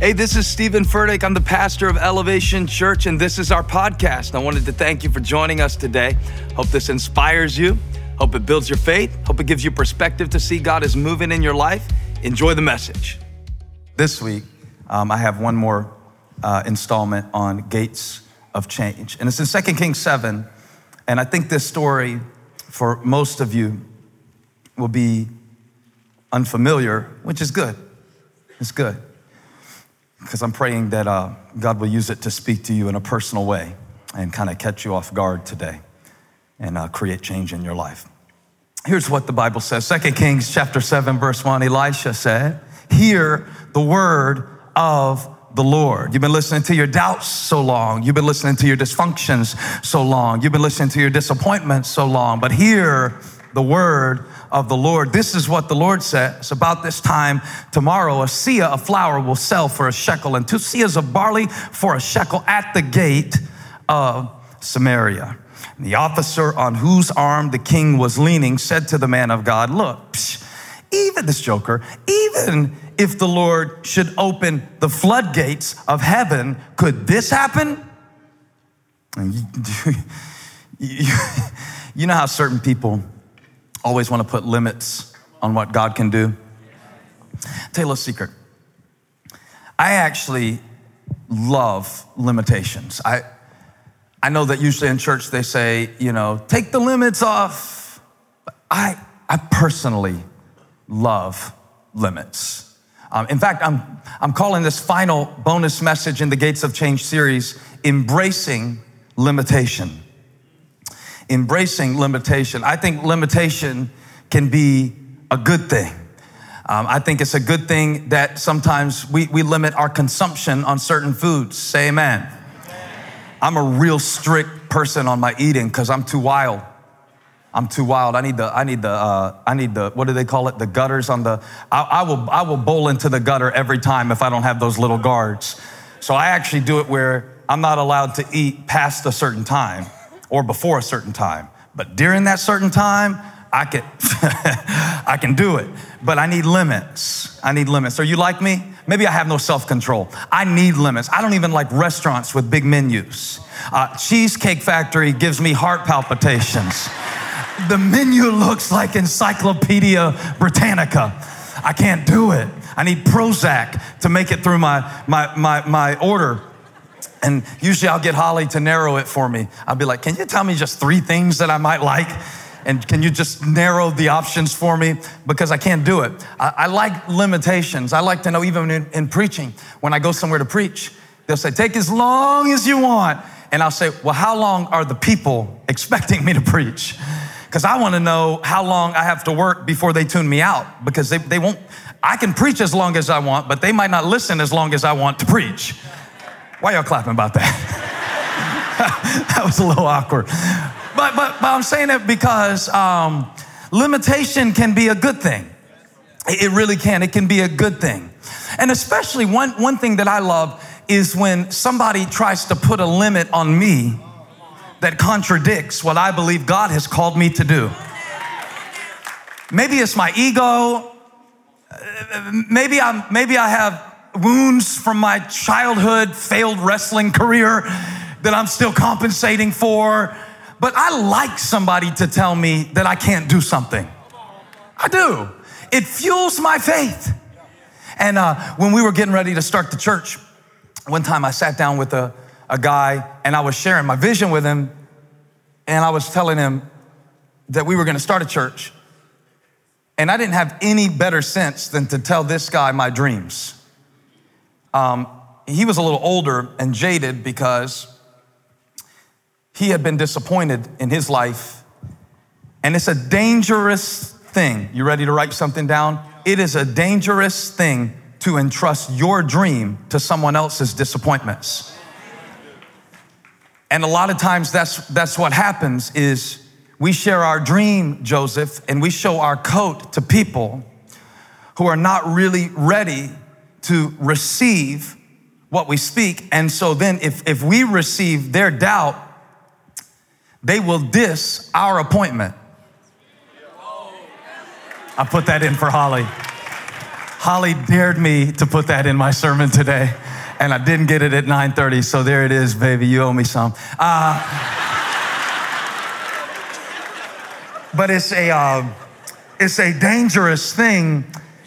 Hey, this is Steven Furtick. I'm the pastor of Elevation Church, and this is our podcast. I wanted to thank you for joining us today. Hope this inspires you. Hope it builds your faith. Hope it gives you perspective to see God is moving in your life. Enjoy the message. This week, um, I have one more uh, installment on Gates of Change, and it's in 2 Kings 7. And I think this story, for most of you, will be unfamiliar, which is good. It's good because I'm praying that uh, God will use it to speak to you in a personal way and kind of catch you off guard today and uh, create change in your life. Here's what the Bible says 2 Kings chapter 7, verse 1 Elisha said, Hear the word of the Lord. You've been listening to your doubts so long. You've been listening to your dysfunctions so long. You've been listening to your disappointments so long. But hear the word of the Lord. This is what the Lord says about this time tomorrow. A seah of flour will sell for a shekel, and two seahs of barley for a shekel at the gate of Samaria. And the officer on whose arm the king was leaning said to the man of God, Look, psh, even this joker, even if the Lord should open the floodgates of heaven, could this happen? You, you, you know how certain people always want to put limits on what God can do. I'll tell you a secret. I actually love limitations. I, I know that usually in church they say, you know, take the limits off. But I, I personally love limits. Um, in fact, I'm, I'm calling this final bonus message in the Gates of Change series, Embracing Limitation embracing limitation. I think limitation can be a good thing. Um, I think it's a good thing that sometimes we, we limit our consumption on certain foods. Say amen. amen. I'm a real strict person on my eating because I'm too wild. I'm too wild. I need the, I need the, uh, I need the, what do they call it? The gutters on the, I, I, will, I will bowl into the gutter every time if I don't have those little guards. So I actually do it where I'm not allowed to eat past a certain time or before a certain time. But during that certain time, I can I can do it. But I need limits. I need limits. Are you like me? Maybe I have no self-control. I need limits. I don't even like restaurants with big menus. Uh, Cheesecake Factory gives me heart palpitations. the menu looks like Encyclopedia Britannica. I can't do it. I need Prozac to make it through my, my, my, my order. And usually I'll get Holly to narrow it for me. I'll be like, Can you tell me just three things that I might like? And can you just narrow the options for me? Because I can't do it. I, I like limitations. I like to know, even in, in preaching, when I go somewhere to preach, they'll say, Take as long as you want. And I'll say, Well, how long are the people expecting me to preach? Because I want to know how long I have to work before they tune me out because they, they won't, I can preach as long as I want, but they might not listen as long as I want to preach. Why y'all clapping about that? that was a little awkward. But, but, but I'm saying it because um, limitation can be a good thing. It really can. It can be a good thing. And especially one, one thing that I love is when somebody tries to put a limit on me that contradicts what I believe God has called me to do. Maybe it's my ego. Maybe I'm maybe I have wounds from my childhood failed wrestling career that I'm still compensating for. But I like somebody to tell me that I can't do something. I do. It fuels my faith. And uh, when we were getting ready to start the church, one time I sat down with a, a guy and I was sharing my vision with him. And I was telling him that we were going to start a church. And I didn't have any better sense than to tell this guy my dreams. Um, he was a little older and jaded because he had been disappointed in his life. And it's a dangerous thing. You ready to write something down? It is a dangerous thing to entrust your dream to someone else's disappointments. And a lot of times that's, that's what happens is we share our dream, Joseph, and we show our coat to people who are not really ready to receive what we speak. And so then, if, if we receive their doubt, they will diss our appointment. I put that in for Holly. Holly dared me to put that in my sermon today, and I didn't get it at 9:30. So there it is, baby. You owe me some. Uh, but it's a uh, it's a dangerous thing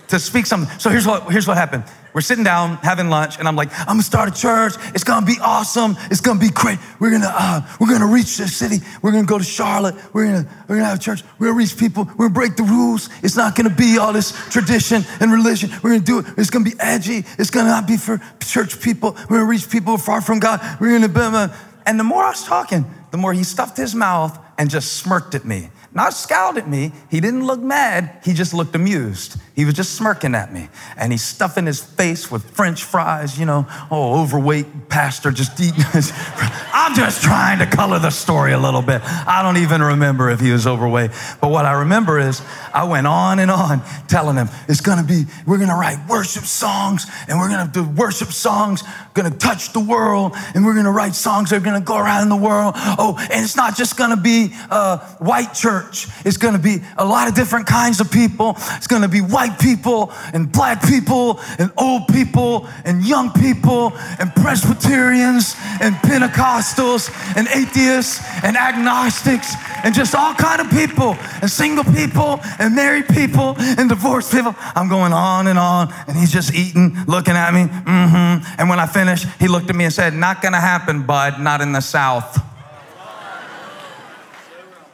to speak something. So here's what here's what happened. We're sitting down having lunch, and I'm like, I'm gonna start a church. It's gonna be awesome. It's gonna be great. We're gonna uh, we're gonna reach the city. We're gonna go to Charlotte. We're gonna we're gonna have a church. We're gonna reach people. We're gonna break the rules. It's not gonna be all this tradition and religion. We're gonna do it. It's gonna be edgy. It's gonna not be for church people. We're gonna reach people far from God. We're gonna be. And the more I was talking, the more he stuffed his mouth and just smirked at me not scowled at me. He didn't look mad. He just looked amused. He was just smirking at me. And he's stuffing his face with french fries, you know, oh, overweight pastor just eating his. I'm just trying to color the story a little bit. I don't even remember if he was overweight. But what I remember is I went on and on telling him it's gonna be, we're gonna write worship songs and we're gonna do worship songs, gonna touch the world, and we're gonna write songs that are gonna go around the world. Oh, and it's not just gonna be a white church, it's gonna be a lot of different kinds of people. It's gonna be white people and black people and old people and young people and Presbyterians and Pentecostals and atheists and agnostics and just all kind of people and single people and married people and divorced people. I'm going on and on, and he's just eating, looking at me. Mm-hmm. And when I finished, he looked at me and said, "Not gonna happen, bud. Not in the South.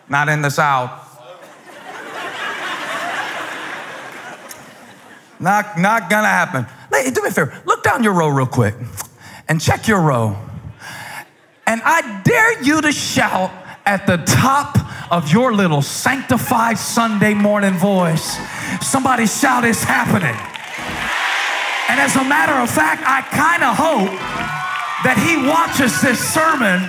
Not in the South." Not, not gonna happen. Hey, do me a favor. Look down your row real quick and check your row. And I dare you to shout at the top of your little sanctified Sunday morning voice. Somebody shout, It's happening. And as a matter of fact, I kind of hope that he watches this sermon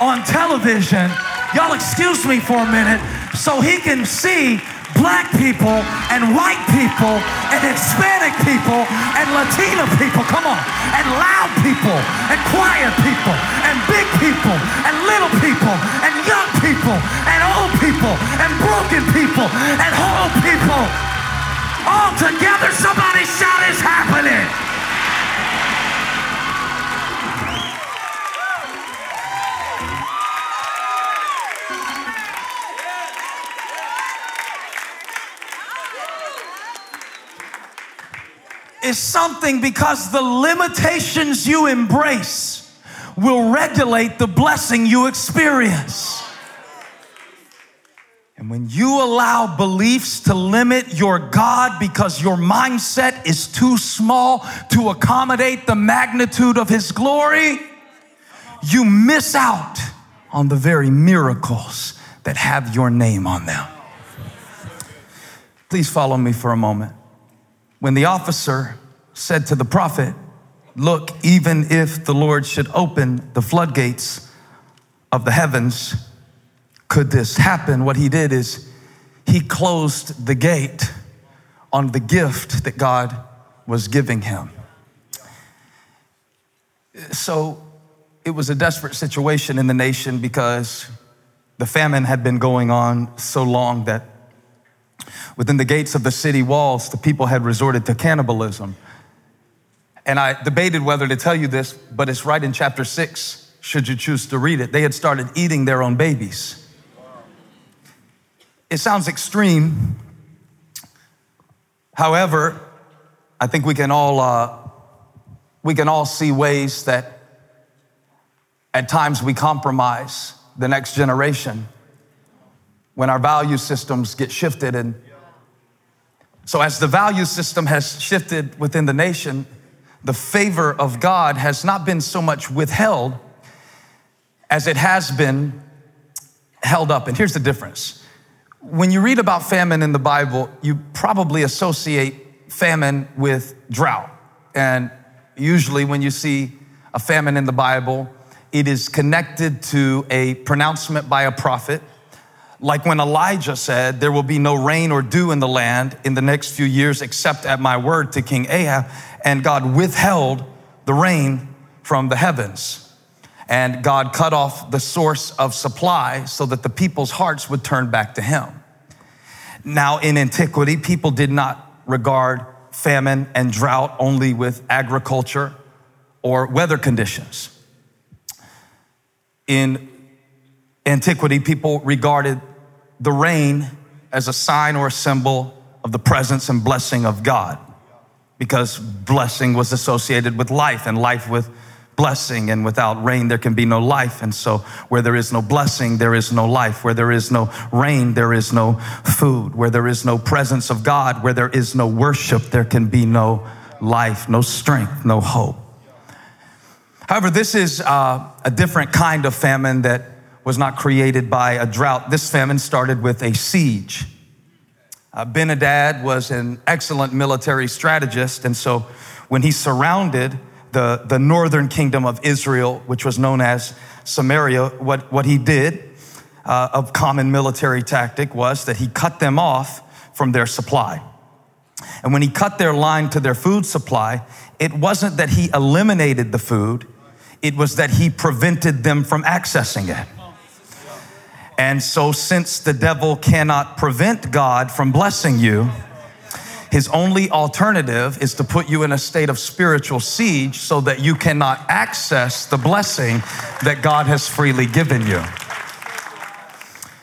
on television. Y'all, excuse me for a minute, so he can see black people and white people and Hispanic people and Latino people, come on, and loud people and quiet people and big people and little people and young people and old people and broken people and whole people. All together, somebody shout, it's happening. Is something because the limitations you embrace will regulate the blessing you experience. And when you allow beliefs to limit your God because your mindset is too small to accommodate the magnitude of His glory, you miss out on the very miracles that have your name on them. Please follow me for a moment. When the officer said to the prophet, Look, even if the Lord should open the floodgates of the heavens, could this happen? What he did is he closed the gate on the gift that God was giving him. So it was a desperate situation in the nation because the famine had been going on so long that Within the gates of the city walls, the people had resorted to cannibalism. And I debated whether to tell you this, but it's right in chapter six, should you choose to read it. They had started eating their own babies. It sounds extreme. However, I think we can all uh, we can all see ways that at times we compromise the next generation when our value systems get shifted and so, as the value system has shifted within the nation, the favor of God has not been so much withheld as it has been held up. And here's the difference when you read about famine in the Bible, you probably associate famine with drought. And usually, when you see a famine in the Bible, it is connected to a pronouncement by a prophet like when Elijah said, There will be no rain or dew in the land in the next few years except at my word to King Ahab. And God withheld the rain from the heavens. And God cut off the source of supply so that the people's hearts would turn back to Him. Now, in antiquity, people did not regard famine and drought only with agriculture or weather conditions. In antiquity, people regarded the rain as a sign or a symbol of the presence and blessing of God. Because blessing was associated with life and life with blessing and without rain there can be no life. And so where there is no blessing there is no life. Where there is no rain there is no food. Where there is no presence of god where there is no worship there can be no life no strength no hope. However this is uh, a different kind of famine that was not created by a drought this famine started with a siege uh, ben-hadad was an excellent military strategist and so when he surrounded the, the northern kingdom of Israel, which was known as Samaria, what, what he did uh, of common military tactic was that he cut them off from their supply. And when he cut their line to their food supply, it wasn't that he eliminated the food, it was that he prevented them from accessing it. And so, since the devil cannot prevent God from blessing you, his only alternative is to put you in a state of spiritual siege so that you cannot access the blessing that God has freely given you.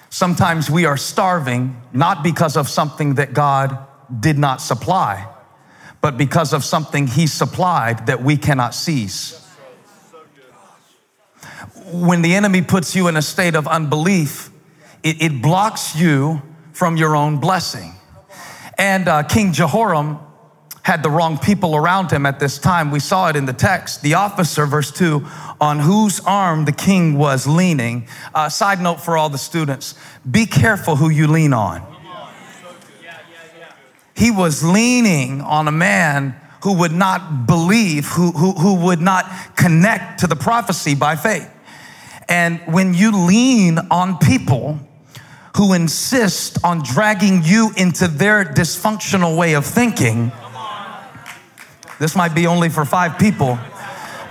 Sometimes we are starving not because of something that God did not supply, but because of something He supplied that we cannot seize. When the enemy puts you in a state of unbelief, it, it blocks you from your own blessing. And uh, King Jehoram had the wrong people around him at this time. We saw it in the text. The officer, verse 2, on whose arm the king was leaning. Uh, side note for all the students be careful who you lean on. He was leaning on a man who would not believe, who, who, who would not connect to the prophecy by faith. And when you lean on people, who insist on dragging you into their dysfunctional way of thinking. This might be only for five people,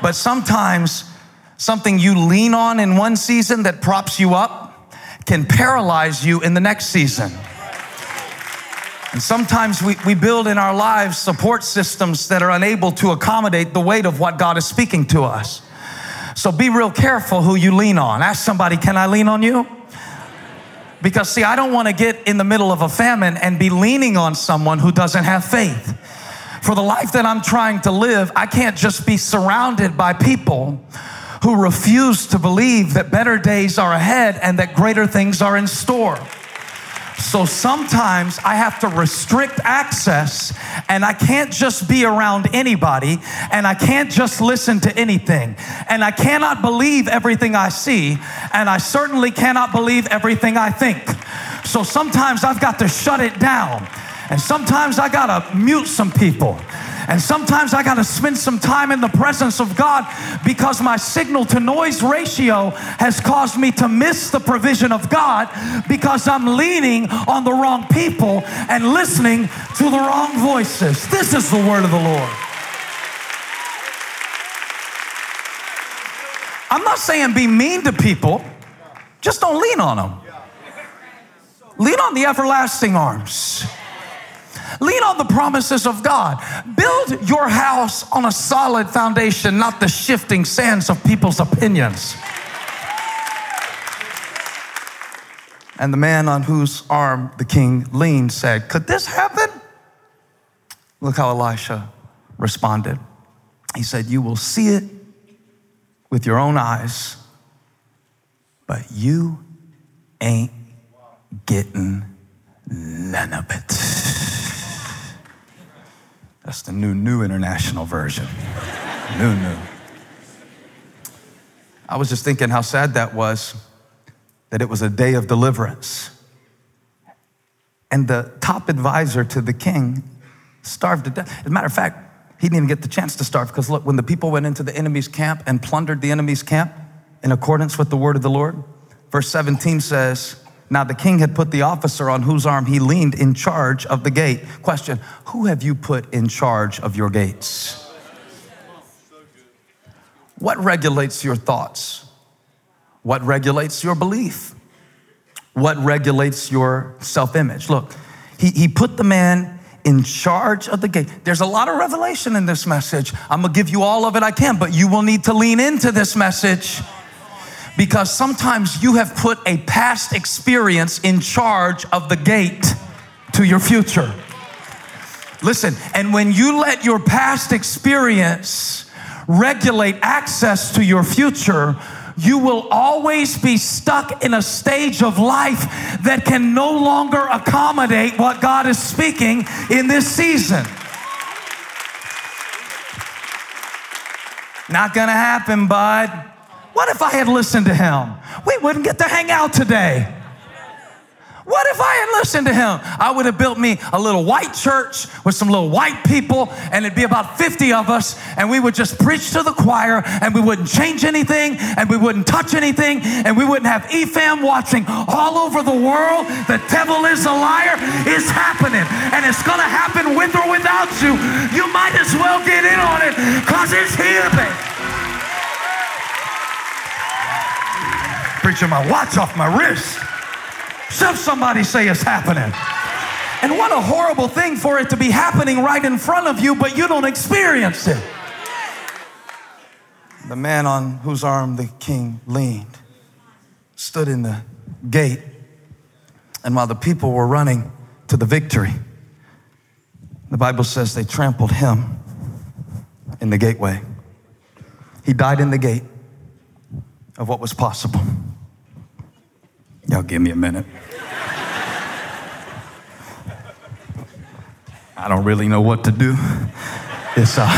but sometimes something you lean on in one season that props you up can paralyze you in the next season. And sometimes we, we build in our lives support systems that are unable to accommodate the weight of what God is speaking to us. So be real careful who you lean on. Ask somebody, Can I lean on you? Because, see, I don't want to get in the middle of a famine and be leaning on someone who doesn't have faith. For the life that I'm trying to live, I can't just be surrounded by people who refuse to believe that better days are ahead and that greater things are in store. So sometimes I have to restrict access and I can't just be around anybody and I can't just listen to anything. And I cannot believe everything I see and I certainly cannot believe everything I think. So sometimes I've got to shut it down and sometimes I got to mute some people. And sometimes I got to spend some time in the presence of God because my signal to noise ratio has caused me to miss the provision of God because I'm leaning on the wrong people and listening to the wrong voices. This is the word of the Lord. I'm not saying be mean to people, just don't lean on them. Lean on the everlasting arms. Lean on the promises of God. Build your house on a solid foundation, not the shifting sands of people's opinions. And the man on whose arm the king leaned said, Could this happen? Look how Elisha responded. He said, You will see it with your own eyes, but you ain't getting none of it. That's the new, new international version. new, new. I was just thinking how sad that was that it was a day of deliverance. And the top advisor to the king starved to death. As a matter of fact, he didn't even get the chance to starve because look, when the people went into the enemy's camp and plundered the enemy's camp in accordance with the word of the Lord, verse 17 says, now, the king had put the officer on whose arm he leaned in charge of the gate. Question Who have you put in charge of your gates? What regulates your thoughts? What regulates your belief? What regulates your self image? Look, he, he put the man in charge of the gate. There's a lot of revelation in this message. I'm gonna give you all of it I can, but you will need to lean into this message because sometimes you have put a past experience in charge of the gate to your future. Listen, and when you let your past experience regulate access to your future, you will always be stuck in a stage of life that can no longer accommodate what God is speaking in this season. Not gonna happen, bud. What if I had listened to him? We wouldn't get to hang out today. What if I had listened to him? I would have built me a little white church with some little white people, and it'd be about 50 of us, and we would just preach to the choir, and we wouldn't change anything, and we wouldn't touch anything, and we wouldn't have EFAM watching all over the world. The devil is a liar. It's happening, and it's going to happen with or without you. You might as well get in on it because it's here, baby. Preaching my watch off my wrist. Shove somebody say it's happening. And what a horrible thing for it to be happening right in front of you, but you don't experience it. The man on whose arm the king leaned stood in the gate, and while the people were running to the victory, the Bible says they trampled him in the gateway. He died in the gate of what was possible. Y'all give me a minute. I don't really know what to do. It's uh,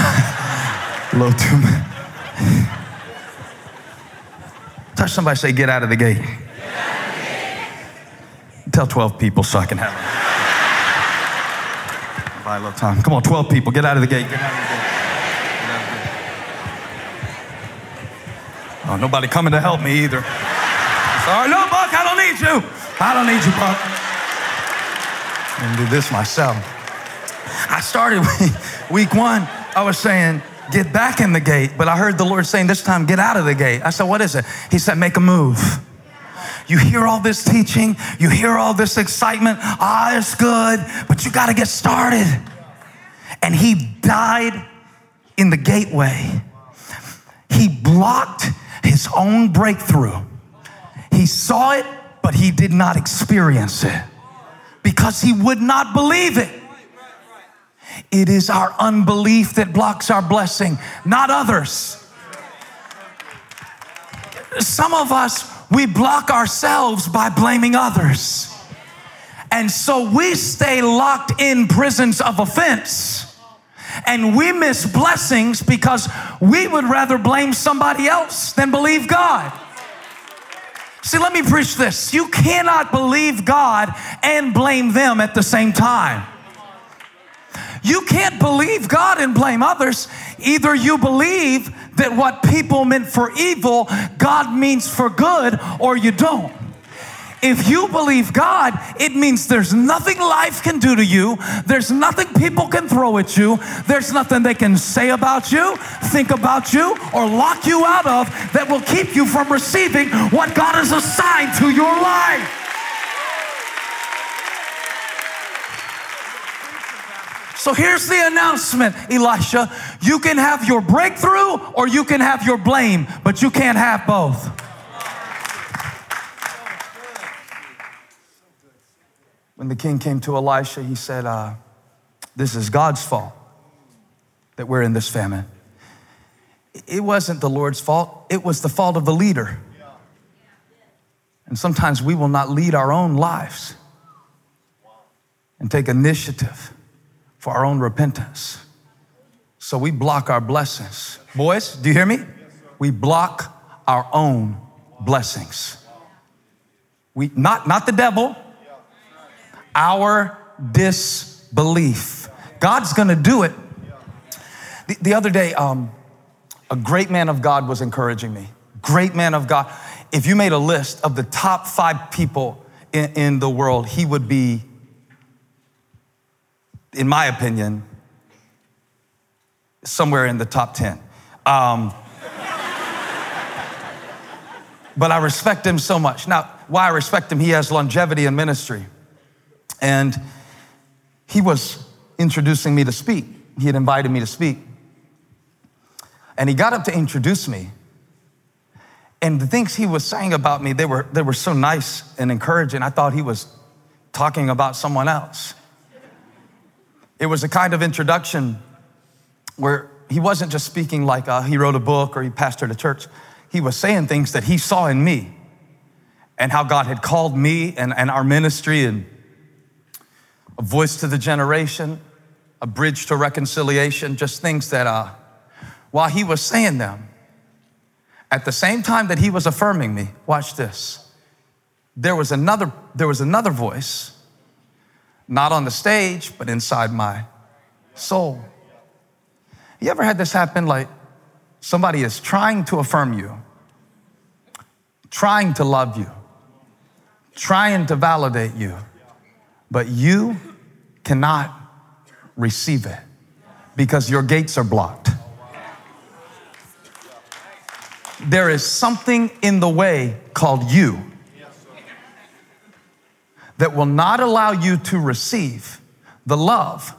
a little too much. Touch somebody, say, get out of the gate. Tell 12 people so I can have them. Buy a little time. Come on, 12 people, get out of the gate. Oh, nobody coming to help me either. Sorry, no, I don't need you. I don't need you, Buck. I'm do this myself. I started week one, I was saying, get back in the gate, but I heard the Lord saying this time, get out of the gate. I said, what is it? He said, make a move. You hear all this teaching, you hear all this excitement, ah, it's good, but you gotta get started. And he died in the gateway. He blocked his own breakthrough. He saw it, but he did not experience it because he would not believe it. It is our unbelief that blocks our blessing, not others. Some of us, we block ourselves by blaming others. And so we stay locked in prisons of offense. And we miss blessings because we would rather blame somebody else than believe God. See, let me preach this. You cannot believe God and blame them at the same time. You can't believe God and blame others. Either you believe that what people meant for evil, God means for good, or you don't. If you believe God, it means there's nothing life can do to you, there's nothing people can throw at you, there's nothing they can say about you, think about you, or lock you out of that will keep you from receiving what God has assigned to your life. So here's the announcement, Elisha. You can have your breakthrough or you can have your blame, but you can't have both. When the king came to Elisha, he said, uh, This is God's fault that we're in this famine. It wasn't the Lord's fault, it was the fault of the leader. And sometimes we will not lead our own lives and take initiative for our own repentance. So we block our blessings. Boys, do you hear me? We block our own blessings. We not not the devil, our disbelief. God's gonna do it. The, the other day, um, a great man of God was encouraging me. Great man of God. If you made a list of the top five people in, in the world, he would be, in my opinion, somewhere in the top 10. Um, but I respect him so much. Now, why I respect him, he has longevity in ministry. And he was introducing me to speak. He had invited me to speak. And he got up to introduce me. And the things he was saying about me, they were, they were so nice and encouraging. I thought he was talking about someone else. It was a kind of introduction where he wasn't just speaking like uh, he wrote a book or he pastored a church. He was saying things that he saw in me and how God had called me and, and our ministry and a voice to the generation, a bridge to reconciliation, just things that uh, while he was saying them, at the same time that he was affirming me, watch this. There was another, there was another voice, not on the stage, but inside my soul. You ever had this happen? Like somebody is trying to affirm you, trying to love you, trying to validate you, but you cannot receive it because your gates are blocked. There is something in the way called you that will not allow you to receive the love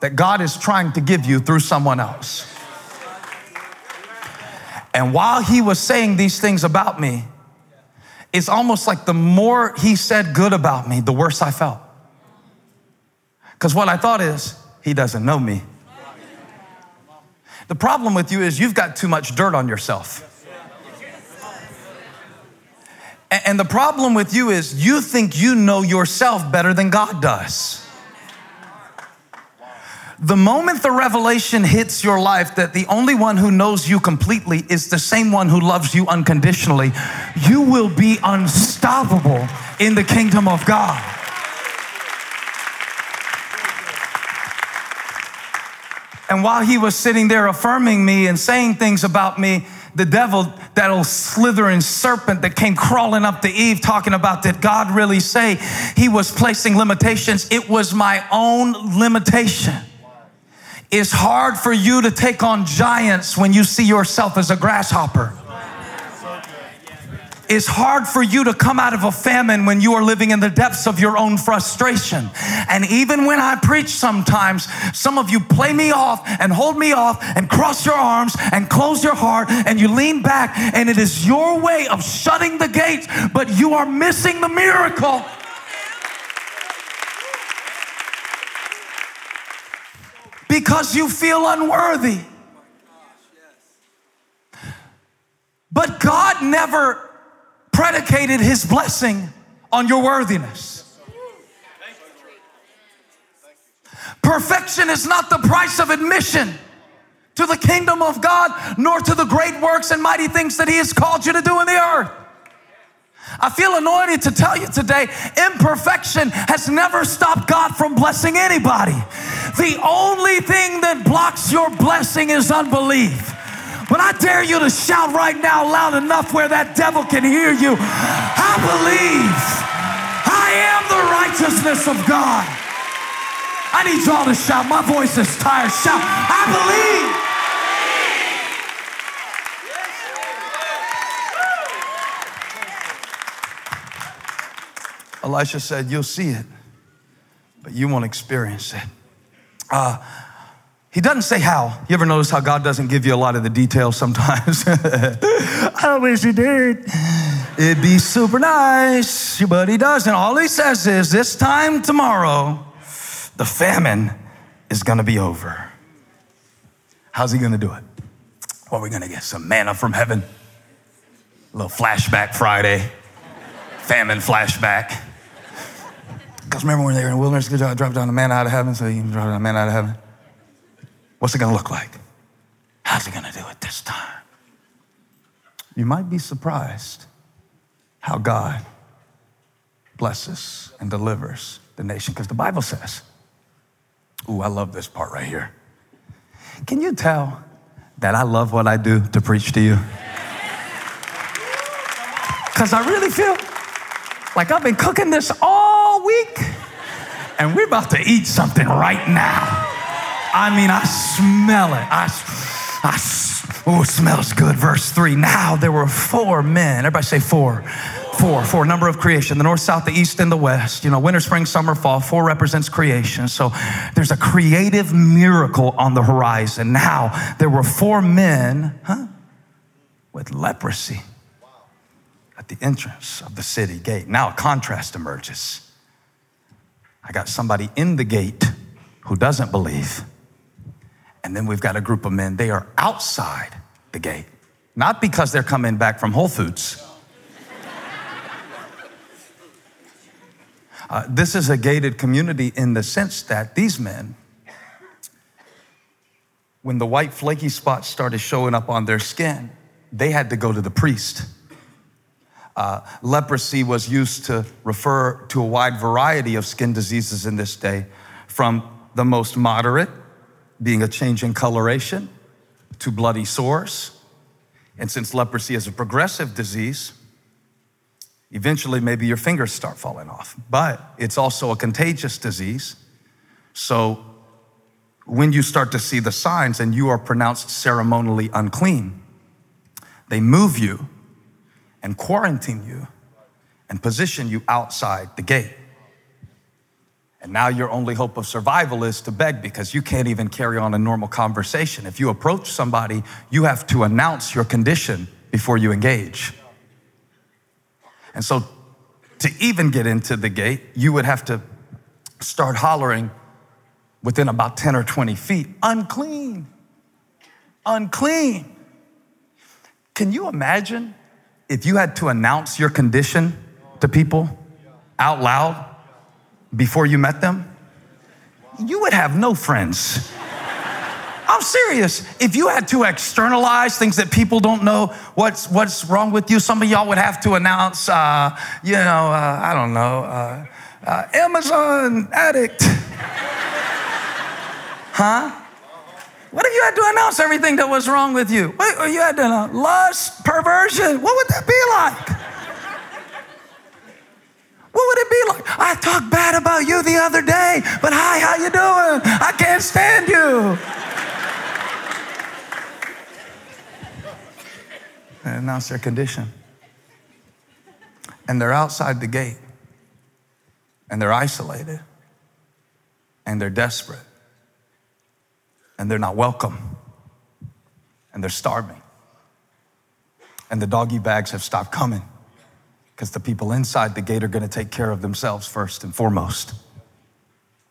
that God is trying to give you through someone else. And while he was saying these things about me, it's almost like the more he said good about me, the worse I felt. Because what I thought is, he doesn't know me. The problem with you is you've got too much dirt on yourself. And the problem with you is you think you know yourself better than God does. The moment the revelation hits your life that the only one who knows you completely is the same one who loves you unconditionally, you will be unstoppable in the kingdom of God. And while he was sitting there affirming me and saying things about me, the devil, that old slithering serpent that came crawling up to Eve talking about did God really say he was placing limitations? It was my own limitation. It's hard for you to take on giants when you see yourself as a grasshopper. It's hard for you to come out of a famine when you are living in the depths of your own frustration. And even when I preach sometimes, some of you play me off and hold me off and cross your arms and close your heart and you lean back and it is your way of shutting the gates, but you are missing the miracle. Because you feel unworthy. But God never predicated his blessing on your worthiness. Perfection is not the price of admission to the kingdom of God, nor to the great works and mighty things that he has called you to do in the earth. I feel anointed to tell you today imperfection has never stopped God from blessing anybody. The only thing that blocks your blessing is unbelief. But I dare you to shout right now loud enough where that devil can hear you. I believe I am the righteousness of God. I need y'all to shout. My voice is tired. Shout, I believe. Elisha said, You'll see it, but you won't experience it. Uh, he doesn't say how. You ever notice how God doesn't give you a lot of the details sometimes? I wish he did. It'd be super nice, but he doesn't. All he says is, This time tomorrow, the famine is gonna be over. How's he gonna do it? Well, we're gonna get some manna from heaven. A little flashback Friday, famine flashback. Because remember when they were in the wilderness, God dropped down the manna out of heaven, so you can drop down the manna out of heaven. What's it gonna look like? How's he gonna do it this time? You might be surprised how God blesses and delivers the nation, because the Bible says, Ooh, I love this part right here. Can you tell that I love what I do to preach to you? Because I really feel like I've been cooking this all week, and we're about to eat something right now. I mean, I smell it. I, I, oh, it smells good. Verse three. Now there were four men. Everybody say four. Four, four, number of creation, the north, south, the east, and the west. You know, winter, spring, summer, fall. Four represents creation. So there's a creative miracle on the horizon. Now, there were four men, huh, with leprosy at the entrance of the city gate. Now a contrast emerges. I got somebody in the gate who doesn't believe. And then we've got a group of men, they are outside the gate, not because they're coming back from Whole Foods. Uh, this is a gated community in the sense that these men, when the white flaky spots started showing up on their skin, they had to go to the priest. Uh, leprosy was used to refer to a wide variety of skin diseases in this day, from the most moderate, being a change in coloration, to bloody sores. And since leprosy is a progressive disease, Eventually, maybe your fingers start falling off, but it's also a contagious disease. So, when you start to see the signs and you are pronounced ceremonially unclean, they move you and quarantine you and position you outside the gate. And now your only hope of survival is to beg because you can't even carry on a normal conversation. If you approach somebody, you have to announce your condition before you engage. And so to even get into the gate, you would have to start hollering within about 10 or 20 feet unclean, unclean. Can you imagine if you had to announce your condition to people out loud before you met them? You would have no friends. I'm serious. If you had to externalize things that people don't know what's, what's wrong with you, some of y'all would have to announce, uh, you know, uh, I don't know, uh, uh Amazon addict. huh? What if you had to announce everything that was wrong with you? What, you had to announce? lust, perversion. What would that be like? What would it be like? I talked bad about you the other day, but hi, how you doing? I can't stand you. and announce their condition. And they're outside the gate, and they're isolated, and they're desperate, and they're not welcome, and they're starving. And the doggy bags have stopped coming because the people inside the gate are going to take care of themselves first and foremost.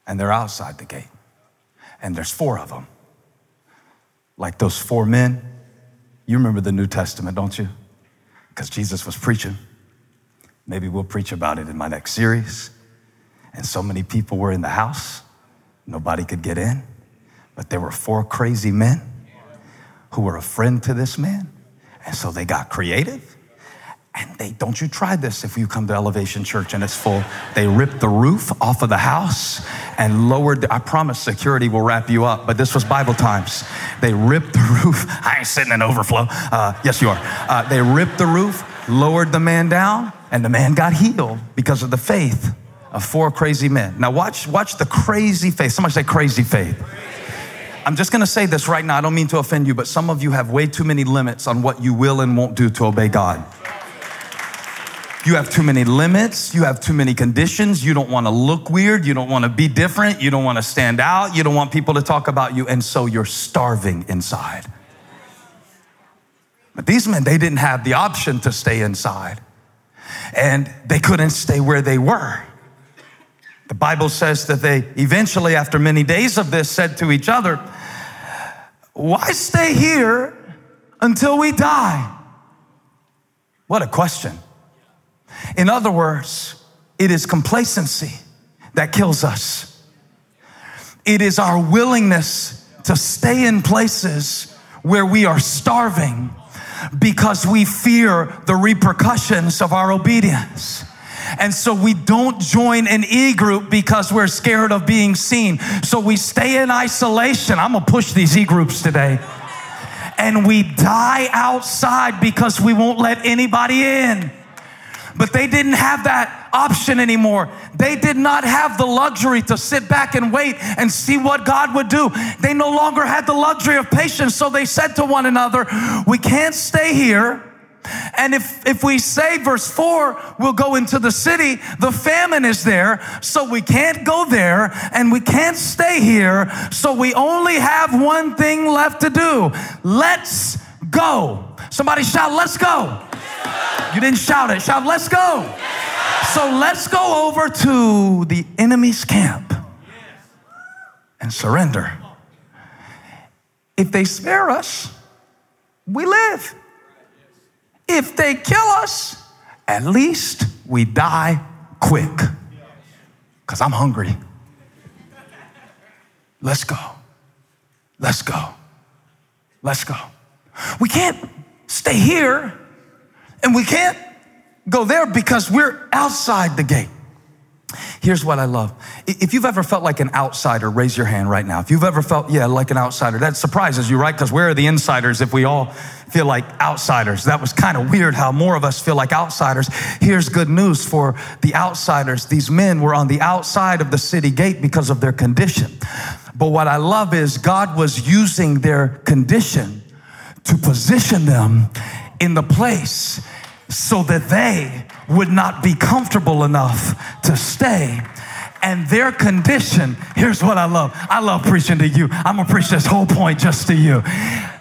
And they're outside the gate. And there's four of them. Like those four men you remember the New Testament, don't you? Because Jesus was preaching. Maybe we'll preach about it in my next series. And so many people were in the house, nobody could get in. But there were four crazy men who were a friend to this man. And so they got creative and they don't you try this if you come to Elevation Church and it's full. They ripped the roof off of the house and lowered. The, I promise security will wrap you up, but this was Bible times. They ripped the roof. I ain't sitting in overflow. Uh, yes, you are. Uh, they ripped the roof, lowered the man down, and the man got healed because of the faith of four crazy men. Now watch, watch the crazy faith. Somebody say crazy faith. I'm just gonna say this right now. I don't mean to offend you, but some of you have way too many limits on what you will and won't do to obey God. You have too many limits. You have too many conditions. You don't want to look weird. You don't want to be different. You don't want to stand out. You don't want people to talk about you. And so you're starving inside. But these men, they didn't have the option to stay inside. And they couldn't stay where they were. The Bible says that they eventually, after many days of this, said to each other, Why stay here until we die? What a question. In other words, it is complacency that kills us. It is our willingness to stay in places where we are starving because we fear the repercussions of our obedience. And so we don't join an E group because we're scared of being seen. So we stay in isolation. I'm gonna push these E groups today. And we die outside because we won't let anybody in. But they didn't have that option anymore. They did not have the luxury to sit back and wait and see what God would do. They no longer had the luxury of patience. So they said to one another, We can't stay here And if, if we say, verse 4, we'll go into the city, the famine is there, so we can't go there and we can't stay here, so we only have one thing left to do. Let's go. Somebody shout, let's go. You didn't shout it, shout, let's go. So let's go over to the enemy's camp and surrender. If they spare us, we live. If they kill us, at least we die quick. Because I'm hungry. Let's go. Let's go. Let's go. We can't stay here and we can't go there because we're outside the gate. Here's what I love. If you've ever felt like an outsider, raise your hand right now. If you've ever felt, yeah, like an outsider, that surprises you, right? Because where are the insiders if we all feel like outsiders? That was kind of weird how more of us feel like outsiders. Here's good news for the outsiders. These men were on the outside of the city gate because of their condition. But what I love is God was using their condition to position them in the place so that they would not be comfortable enough to stay and their condition. Here's what I love. I love preaching to you. I'm gonna preach this whole point just to you.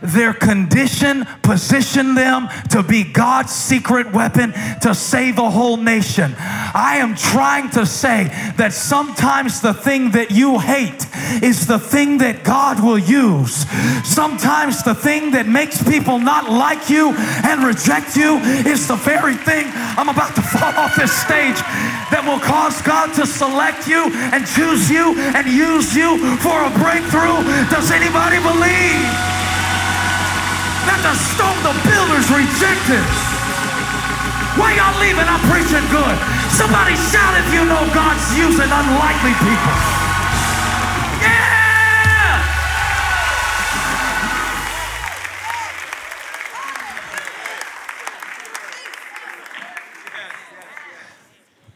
Their condition positioned them to be God's secret weapon to save a whole nation. I am trying to say that sometimes the thing that you hate is the thing that God will use. Sometimes the thing that makes people not like you and reject you is the very thing I'm about to fall off this stage that will cause God to select you and choose you and use you for a breakthrough. Does anybody believe that the stone the builders rejected? Why y'all leaving? I'm preaching good. Somebody shout if you know God's using unlikely people.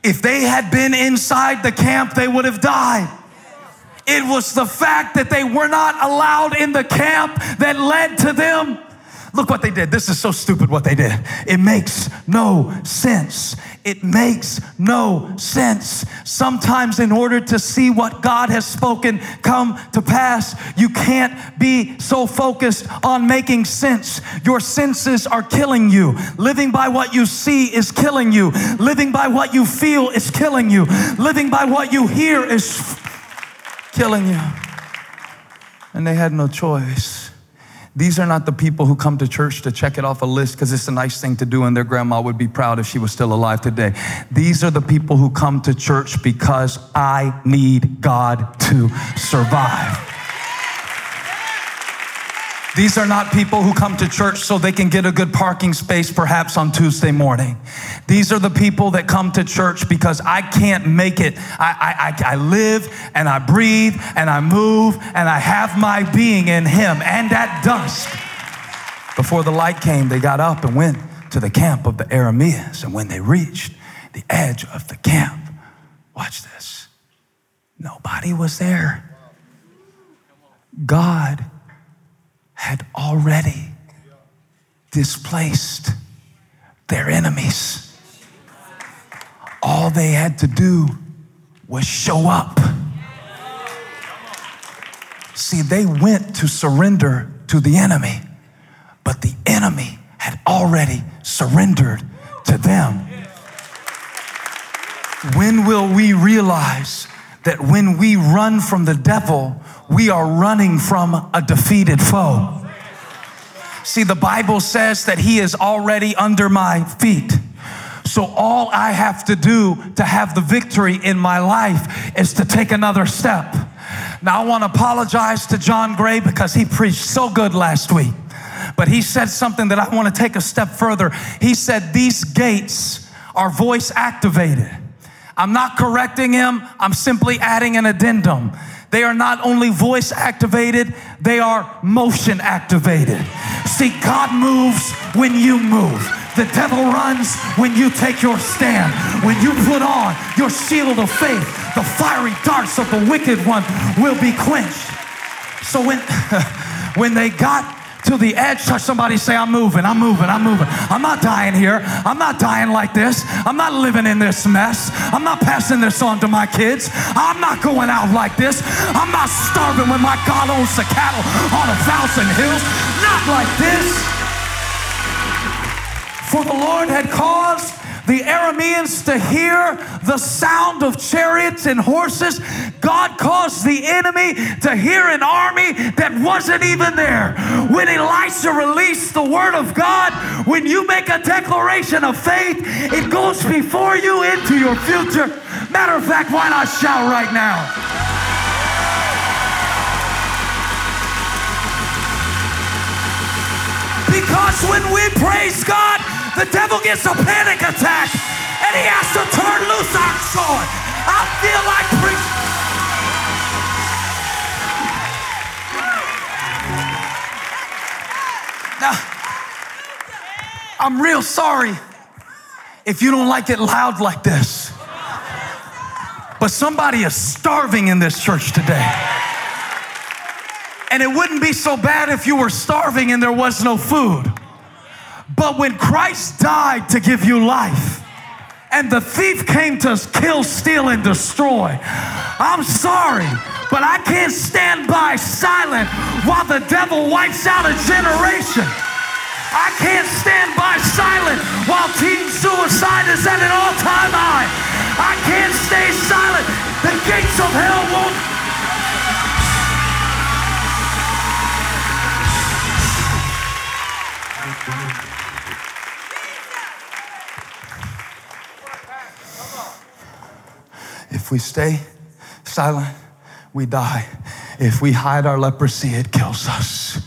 If they had been inside the camp, they would have died. It was the fact that they were not allowed in the camp that led to them. Look what they did. This is so stupid what they did. It makes no sense. It makes no sense. Sometimes, in order to see what God has spoken come to pass, you can't be so focused on making sense. Your senses are killing you. Living by what you see is killing you. Living by what you feel is killing you. Living by what you hear is killing you. And they had no choice. These are not the people who come to church to check it off a list because it's a nice thing to do and their grandma would be proud if she was still alive today. These are the people who come to church because I need God to survive. These are not people who come to church so they can get a good parking space perhaps on Tuesday morning. These are the people that come to church because I can't make it. I, I, I, live and I breathe and I move and I have my being in Him. And at dusk, before the light came, they got up and went to the camp of the Arameans. And when they reached the edge of the camp, watch this, nobody was there. God had already displaced their enemies. All they had to do was show up. See, they went to surrender to the enemy, but the enemy had already surrendered to them. When will we realize that when we run from the devil, we are running from a defeated foe. See, the Bible says that He is already under my feet. So, all I have to do to have the victory in my life is to take another step. Now, I want to apologize to John Gray because he preached so good last week. But he said something that I want to take a step further. He said, These gates are voice activated. I'm not correcting him, I'm simply adding an addendum. They are not only voice activated, they are motion activated. See, God moves when you move. The devil runs when you take your stand. When you put on your shield of faith, the fiery darts of the wicked one will be quenched. So when, when they got to the edge. Touch somebody, say, I'm moving, I'm moving, I'm moving. I'm not dying here. I'm not dying like this. I'm not living in this mess. I'm not passing this on to my kids. I'm not going out like this. I'm not starving when my God owns the cattle on a thousand hills. Not like this. For the Lord had caused the Arameans to hear the sound of chariots and horses. God caused the enemy to hear an army that wasn't even there. When Elisha released the word of God, when you make a declaration of faith, it goes before you into your future. Matter of fact, why not shout right now? Because when we praise God, the devil gets a panic attack and he has to turn loose our sword. I feel like preaching. Now, I'm real sorry if you don't like it loud like this. But somebody is starving in this church today. And it wouldn't be so bad if you were starving and there was no food. But when Christ died to give you life, and the thief came to kill, steal, and destroy, I'm sorry, but I can't stand by silent while the devil wipes out a generation. I can't stand by silent while teen suicide is at an all time high. I can't stay silent. The gates of hell won't If we stay silent, we die. If we hide our leprosy, it kills us.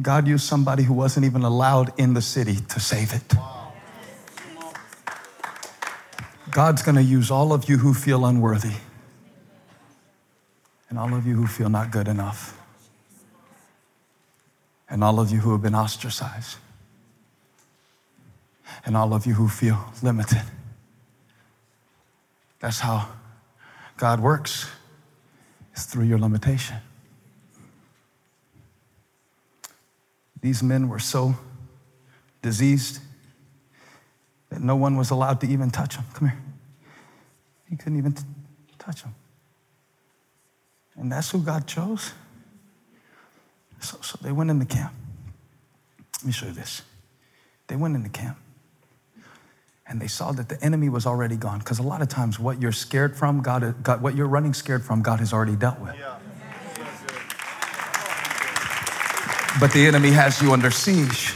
God used somebody who wasn't even allowed in the city to save it. God's going to use all of you who feel unworthy and all of you who feel not good enough and all of you who have been ostracized and all of you who feel limited. That's how God works, it's through your limitation. These men were so diseased that no one was allowed to even touch them. Come here. He couldn't even t- touch them. And that's who God chose. So, so they went in the camp. Let me show you this. They went in the camp and they saw that the enemy was already gone. Because a lot of times, what you're scared from, God, God, what you're running scared from, God has already dealt with. But the enemy has you under siege,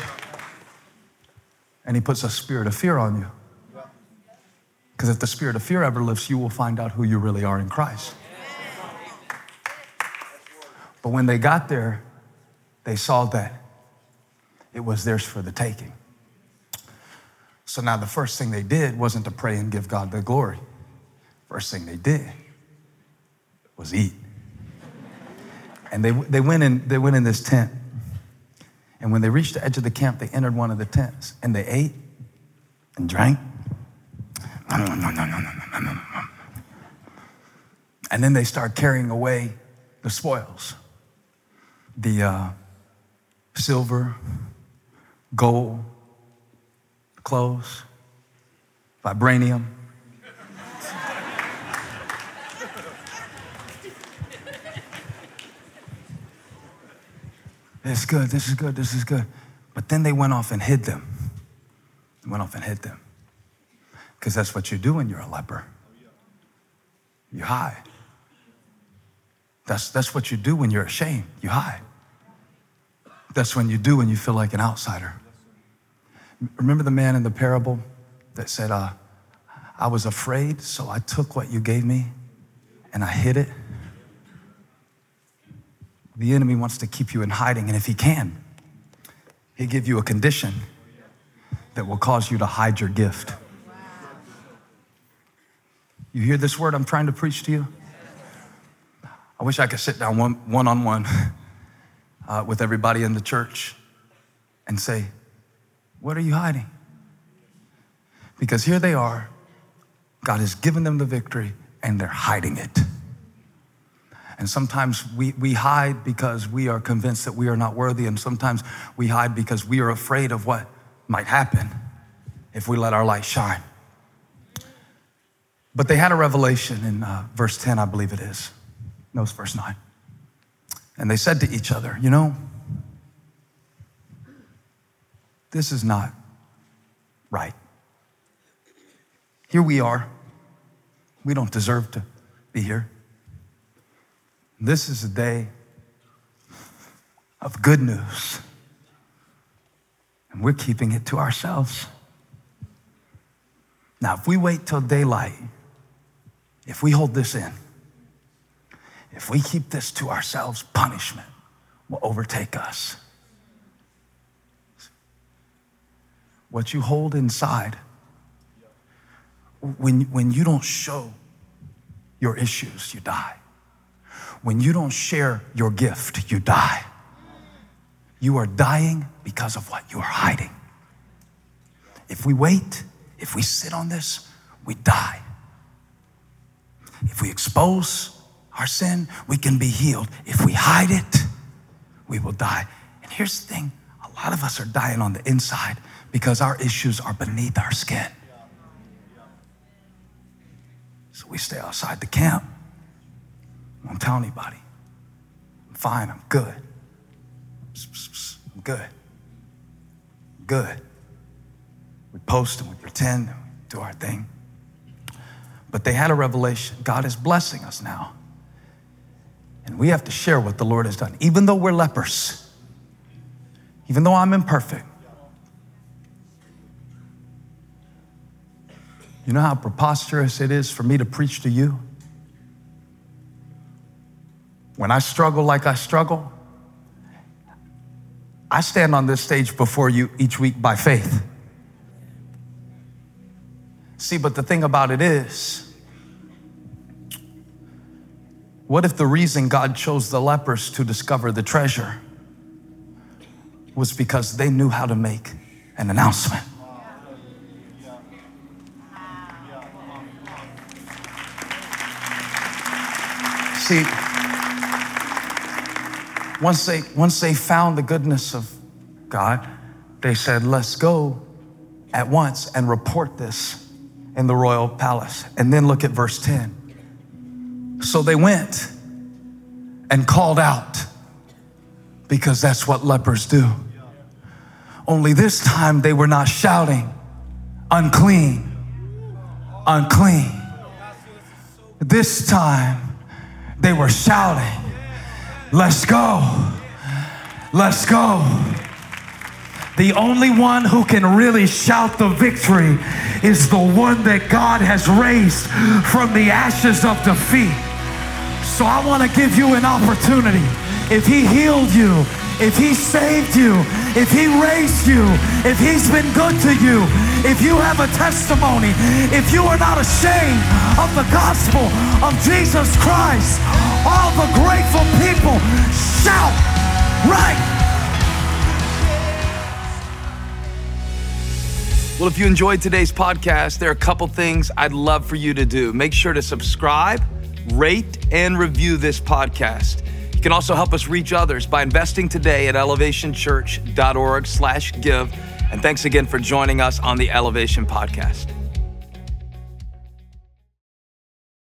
and he puts a spirit of fear on you. Because if the spirit of fear ever lifts, you will find out who you really are in Christ. But when they got there, they saw that it was theirs for the taking. So now the first thing they did wasn't to pray and give God the glory. First thing they did was eat. And they, they, went in, they went in this tent. And when they reached the edge of the camp, they entered one of the tents and they ate and drank. And then they start carrying away the spoils the uh, silver, gold, clothes, vibranium. This is good, this is good, this is good. But then they went off and hid them. They went off and hid them. Because that's what you do when you're a leper. You hide. That's, that's what you do when you're ashamed. You hide. That's when you do when you feel like an outsider. Remember the man in the parable that said, uh, I was afraid, so I took what you gave me and I hid it? The enemy wants to keep you in hiding, and if he can, he'll give you a condition that will cause you to hide your gift. You hear this word I'm trying to preach to you? I wish I could sit down one, one on one uh, with everybody in the church and say, what are you hiding? Because here they are. God has given them the victory and they're hiding it. And sometimes we, we hide because we are convinced that we are not worthy. And sometimes we hide because we are afraid of what might happen if we let our light shine. But they had a revelation in uh, verse 10, I believe it is. No, it's verse 9. And they said to each other, You know, this is not right. Here we are. We don't deserve to be here. This is a day of good news, and we're keeping it to ourselves. Now, if we wait till daylight, if we hold this in, if we keep this to ourselves, punishment will overtake us. What you hold inside, when, when you don't show your issues, you die. When you don't share your gift, you die. You are dying because of what you are hiding. If we wait, if we sit on this, we die. If we expose our sin, we can be healed. If we hide it, we will die. And here's the thing a lot of us are dying on the inside because our issues are beneath our skin. So we stay outside the camp. I won't tell anybody. I'm fine, I'm good. I'm good. I'm good. We post and we pretend and we do our thing. But they had a revelation. God is blessing us now. And we have to share what the Lord has done. Even though we're lepers, even though I'm imperfect. You know how preposterous it is for me to preach to you? When I struggle like I struggle, I stand on this stage before you each week by faith. See, but the thing about it is, what if the reason God chose the lepers to discover the treasure was because they knew how to make an announcement? See, once they, once they found the goodness of God, they said, Let's go at once and report this in the royal palace. And then look at verse 10. So they went and called out because that's what lepers do. Only this time they were not shouting, unclean, unclean. This time they were shouting, let's go, let's go. The only one who can really shout the victory is the one that God has raised from the ashes of defeat. So I want to give you an opportunity. If He healed you, if He saved you, if He raised you, if He's been good to you, if you have a testimony, if you are not ashamed of the gospel of Jesus Christ, all the grateful people shout right Well, if you enjoyed today's podcast, there are a couple things I'd love for you to do. Make sure to subscribe, rate, and review this podcast. You can also help us reach others by investing today at elevationchurch.org/give. And thanks again for joining us on the Elevation Podcast.